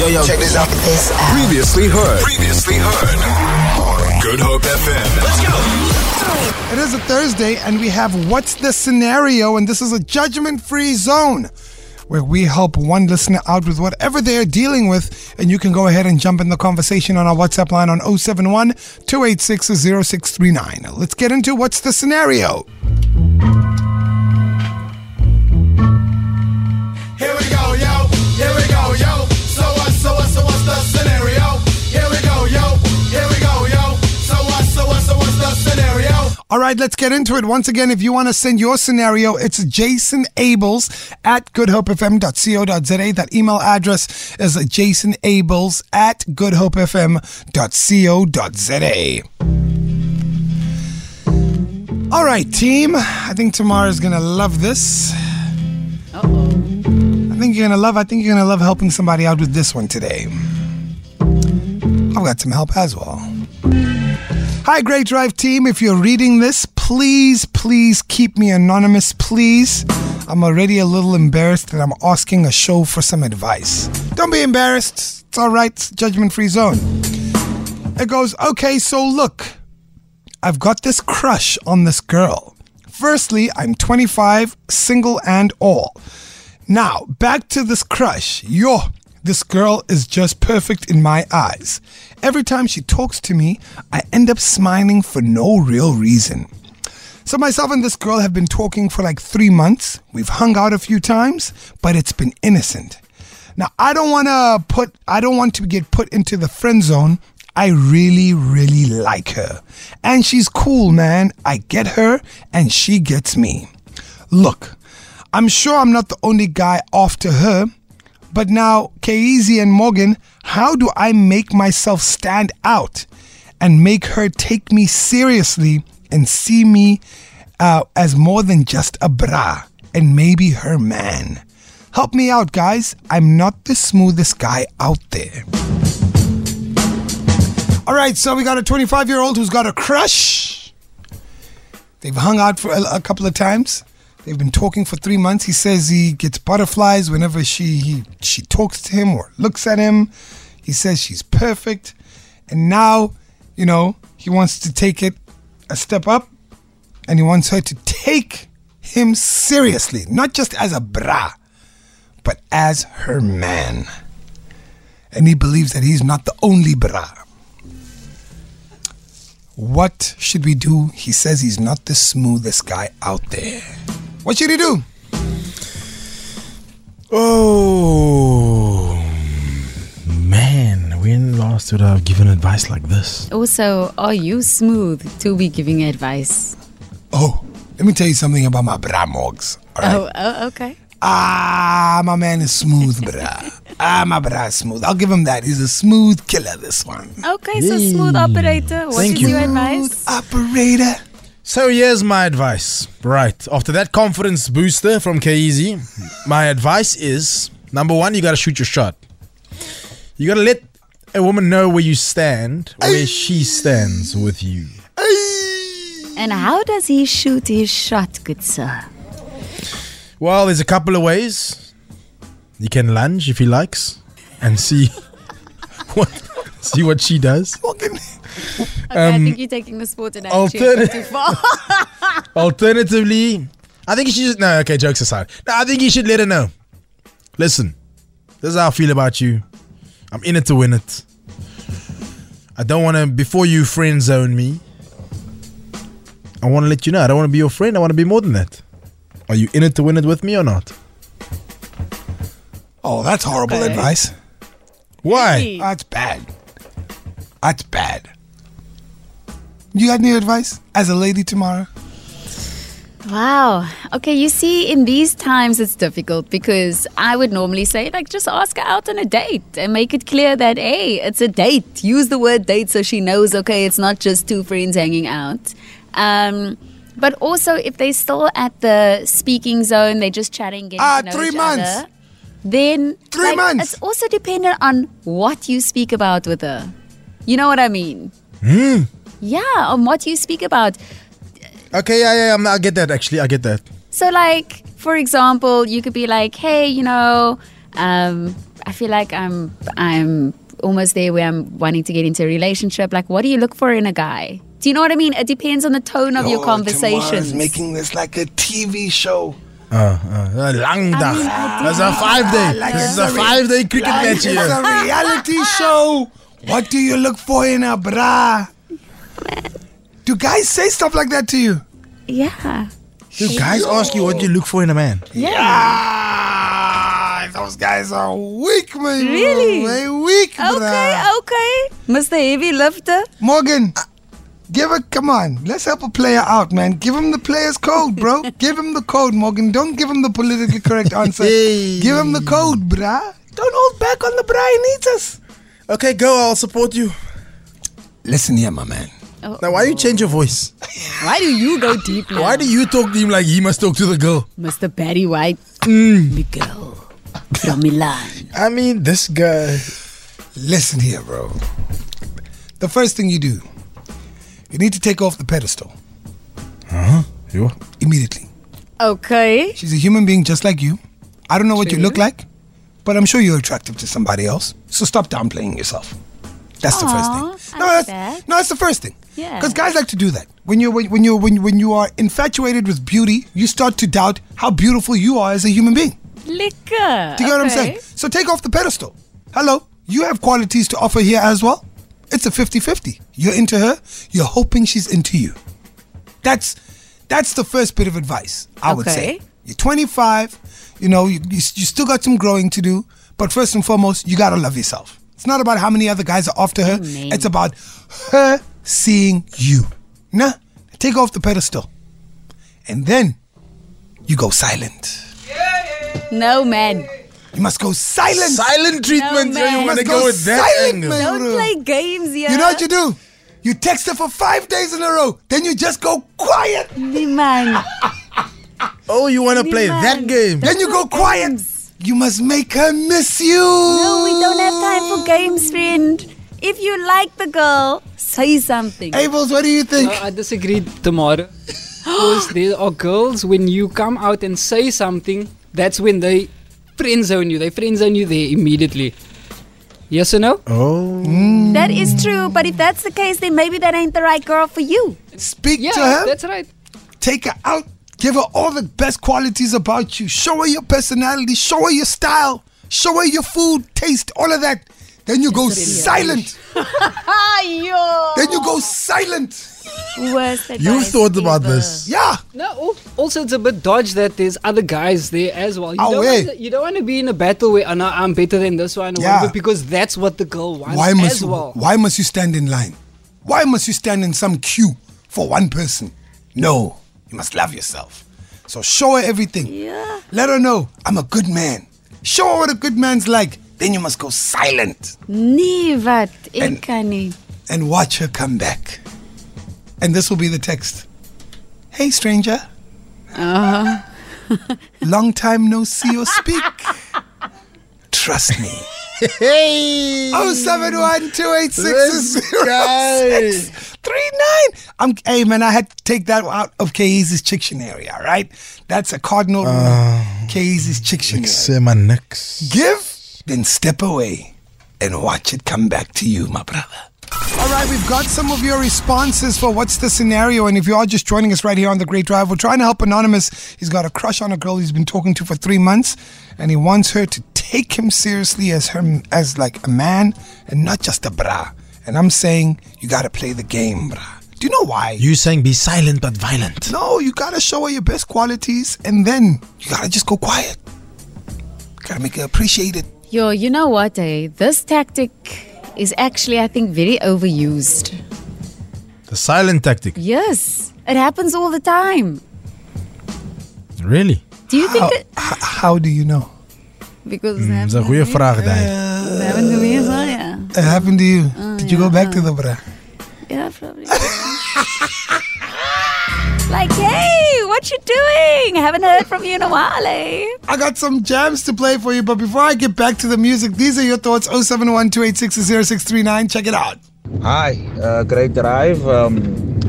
Yo, yo, check this out. This out. Previously heard. Previously heard. Good Hope FM. Let's go. It is a Thursday, and we have What's the Scenario? And this is a judgment free zone where we help one listener out with whatever they are dealing with. And you can go ahead and jump in the conversation on our WhatsApp line on 071 286 0639. Let's get into What's the Scenario? All right, let's get into it. Once again, if you want to send your scenario, it's Jason Abels at goodhopefm.co.za. That email address is Jason jasonabels at goodhopefm.co.za. All right, team. I think Tamara's going to love this. Uh-oh. I think you're going to love, I think you're going to love helping somebody out with this one today. I've got some help as well. Hi, Great Drive team. If you're reading this, please, please keep me anonymous, please. I'm already a little embarrassed that I'm asking a show for some advice. Don't be embarrassed. It's all right. Judgment free zone. It goes, okay, so look, I've got this crush on this girl. Firstly, I'm 25, single and all. Now, back to this crush. Yo, this girl is just perfect in my eyes. Every time she talks to me, I end up smiling for no real reason. So, myself and this girl have been talking for like three months. We've hung out a few times, but it's been innocent. Now, I don't want to put, I don't want to get put into the friend zone. I really, really like her. And she's cool, man. I get her, and she gets me. Look, I'm sure I'm not the only guy after her, but now, Keizi and Morgan, how do I make myself stand out and make her take me seriously and see me uh, as more than just a bra and maybe her man? Help me out, guys. I'm not the smoothest guy out there. All right, so we got a 25 year old who's got a crush. They've hung out for a, a couple of times. They've been talking for three months. He says he gets butterflies whenever she he, she talks to him or looks at him. He says she's perfect, and now, you know, he wants to take it a step up, and he wants her to take him seriously, not just as a bra, but as her man. And he believes that he's not the only bra. What should we do? He says he's not the smoothest guy out there. What should he do? Oh man, when last would I have given advice like this? Also, are you smooth to be giving advice? Oh, let me tell you something about my bra mogs. All right. Oh, oh, okay. Ah, my man is smooth, bra. ah, my bra is smooth. I'll give him that. He's a smooth killer, this one. Okay, so smooth operator. What Thank is you. your advice? Operator. So here's my advice. Right, after that confidence booster from KEZ, my advice is number one, you gotta shoot your shot. You gotta let a woman know where you stand, where she stands with you. And how does he shoot his shot, good sir? Well, there's a couple of ways. He can lunge if he likes and see what see what she does. Fucking- Okay, I um, think you're taking the sport analogy a bit too far. Alternatively, I think you should just no. Okay, jokes aside, no, I think you should let her know. Listen, this is how I feel about you. I'm in it to win it. I don't want to before you friend zone me. I want to let you know I don't want to be your friend. I want to be more than that. Are you in it to win it with me or not? oh, that's horrible Okay. advice. Why? That's bad. That's bad. You got any advice as a lady Tamara? Wow. Okay, you see, in these times it's difficult because I would normally say, like, just ask her out on a date and make it clear that, hey, it's a date. Use the word date so she knows, okay, it's not just two friends hanging out. Um, but also, if they're still at the speaking zone, they're just chatting, getting Ah, to know three months. other, then Three like, months. It's also dependent on what you speak about with her. You know what I mean? Hmm. Yeah, on what you speak about. Okay, yeah, yeah, I'm- I get that. Actually, I get that. So, like, for example, you could be like, hey, you know, um, I feel like I'm I'm almost there where I'm wanting to get into a relationship. Like, what do you look for in a guy? Do you know what I mean? It depends on the tone of your conversation. Tamara's conversations. making this like a TV show. Uh, uh, lang dag. mean, That's a five day. like This is a a five day cricket Like match it's a reality show. What do you look for in a bra? Do guys say stuff like that to you? yeah. Do guys ask you what you look for in a man? Ah, those guys are weak, man. Really? They weak, Okay, bruh. okay. Mr. Heavy Lifter. Morgan, give it. Come on, let's help a player out, man. Give him the player's code, bro. give him the code, Morgan. Don't give him the politically correct answer. Hey. Give him the code, bruh. Don't hold back on the bruh. He needs us. Okay, go. I'll support you. Listen here, my man. Oh. Now, why you change your voice? Why do you go deep now? Why do you talk to him like he must talk to the girl? Mr. Barry White? Mm. Miguel from Milan. I mean, this guy. Listen here, bro. The first thing you do, you need to take off the pedestal Huh? You? immediately. Okay. She's a human being just like you. I don't know what you look like, but I'm sure you're attractive to somebody else. So stop downplaying yourself. That's the first thing. No, like that's, that. no, that's the first thing. Yeah. Because guys like to do that. When you're when, when you when when you are infatuated with beauty, you start to doubt how beautiful you are as a human being. Liquor. Do you get what I'm saying? So take off the pedestal. Hello, you have qualities to offer here as well. It's a 50-50. You're into her, you're hoping she's into you. That's that's the first bit of advice I would say. You're 25, you know, you, you, you still got some growing to do, but first and foremost, you got to love yourself. It's not about how many other guys are after her. Amen. It's about her seeing you. Nah, take off the pedestal. And then you go silent. No, man. You must go silent. Silent treatment. No, yo, you man. want to Let's go go with that silent, man. Don't play games here. You know what you do? You text her for five days in a row. Then you just go quiet. The man. Oh, you want to play Man. that game? Then you go quiet. You must make her miss you. No, we don't have time for games, friend. If you like the girl, say something. Abels, what do you think? No, I disagree, Tamara. Because there are girls, when you come out and say something, that's when they friend zone you. They friend zone you there immediately. Yes or no? Oh. Mm. That is true, but if that's the case, then maybe that ain't the right girl for you. Speak Yeah, to her. that's right. Take her out. Give her all the best qualities about you. Show her your personality. Show her your style. Show her your food, taste, all of that. Then you go silent. Then you go silent. Worst You've thought about ever. this. Yeah. No, al- also it's a bit dodge that there's other guys there as well. You Oh, don't wait. want to, you don't want to be in a battle where oh, no, I'm better than this one or Yeah. whatever because that's what the girl wants Why must as well. why must you stand in line? Why must you stand in some queue for one person? No, you must love yourself. So show her everything. Yeah. Let her know I'm a good man. Show her what a good man's like. Then you must go silent Nee, wat? En- Ek kan nie. and watch her come back. And this will be the text. Hey stranger. Uh-huh. Long time no see or speak. Trust me. Hey. Oh seven one two eight six This guy. three nine. I'm hey man, I had to take that out of Keezy's Dictionary, all right? That's a cardinal rule. Uh, Keezy's Dictionary. Say. Give, then step away and watch it come back to you, my brother. All right, we've got some of your responses for what's the scenario. And if you are just joining us right here on The Great Drive, we're trying to help Anonymous. He's got a crush on a girl he's been talking to for three months, and he wants her to take him seriously as her as like a man and not just a bra. And I'm saying you got to play the game, bra. Do you know why? You saying be silent but violent. No, you gotta show her your best qualities, and then you gotta just go quiet. Gotta make her appreciate it. Yo, you know what, eh? This tactic is actually, I think, very overused. The silent tactic. Yes. It happens all the time. Really? Do you think How, it? h- how do you know? Because Dat is een goede vraag, Dai. It happened to me as well, yeah. It happened to you. Did you go back to the bra? Yeah, probably. like, hey, what you doing? Haven't heard from you in a while, eh? I got some jams to play for you, but before I get back to the music, these are your thoughts 071 0639 Check it out. Hi, uh, great drive. Um,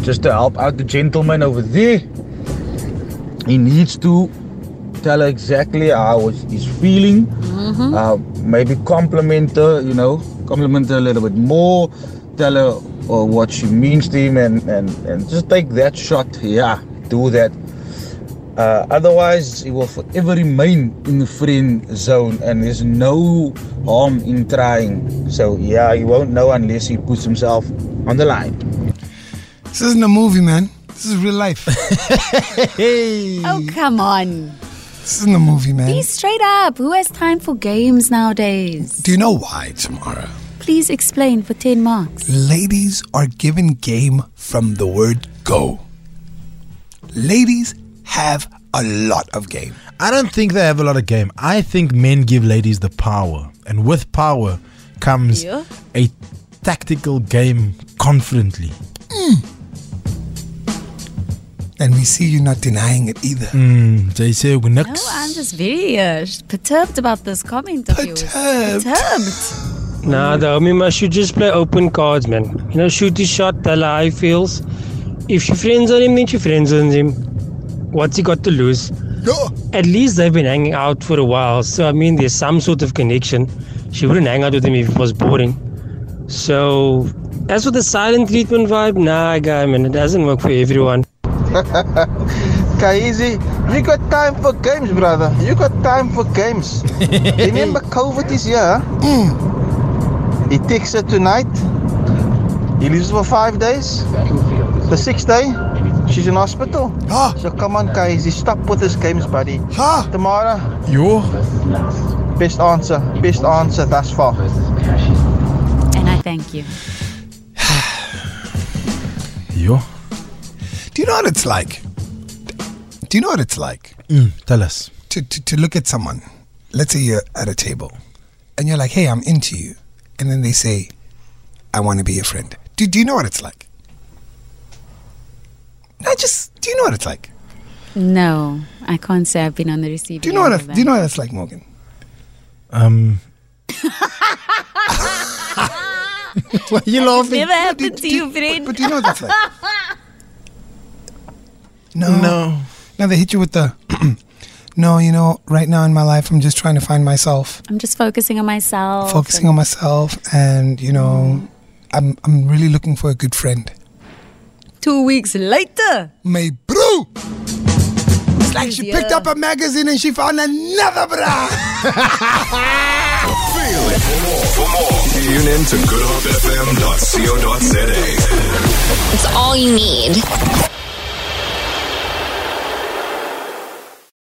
just to help out the gentleman over there, he needs to tell her exactly how he's feeling. Uh, maybe compliment her, you know, compliment her a little bit more. Tell her uh, what she means to him and, and, and just take that shot. Yeah, do that. Uh, otherwise, he will forever remain in the friend zone and there's no harm in trying. So, yeah, he won't know unless he puts himself on the line. This isn't a movie, man. This is real life. Hey. Oh, come on. this isn't a movie, man. Be straight up. Who has time for games nowadays? Do you know why, Tamara? Please explain for 10 marks. Ladies are given game from the word go. Ladies have a lot of game. I don't think they have a lot of game. I think men give ladies the power, and with power comes Yeah. a tactical game confidently. And we see you not denying it either. Mm, they say we No. I'm just very uh, perturbed about this comment of yours. Perturbed? Perturbed. Nah, the homie must should just play open cards, man. You know, shoot his shot, tell her how he feels. If she friends on him, then she friends on him. What's he got to lose? No. At least they've been hanging out for a while, so I mean, there's some sort of connection. She wouldn't hang out with him if it was boring. So, as for the silent treatment vibe, nah, guy, man, it doesn't work for everyone. Kaizi, you got time for games, brother. You got time for games. Remember, COVID is here. He takes her tonight. He leaves for five days. The sixth day, she's in hospital. Ah, So come on, Kaizi, stop with these games, buddy. ah. Tamara, Yo. best answer, best answer thus far. And I thank you. Yo. Do you know what it's like? Do you know what it's like Mm, tell us. to, to, to look at someone? Let's say you're at a table and you're like, hey, I'm into you. And then they say, I want to be your friend. Do, do you know what it's like? No, just, do you know what it's like? No, I can't say I've been on the receiving Do you know what, end it, do you know what it's like, Morgan? Um. Why are you laughing? Never happened Do- to do- you, friend. But do you know what that's like? No. No. Now they hit you with the, no, you know, right now in my life, I'm just trying to find myself, I'm just focusing on myself. focusing on myself, and, you know, I'm, I'm really looking for a good friend. Two weeks later. My bro! It's like she picked up a magazine and she found another bra. Feel it. For more, for more, tune in to goodhopefm.co.za. It's all you need.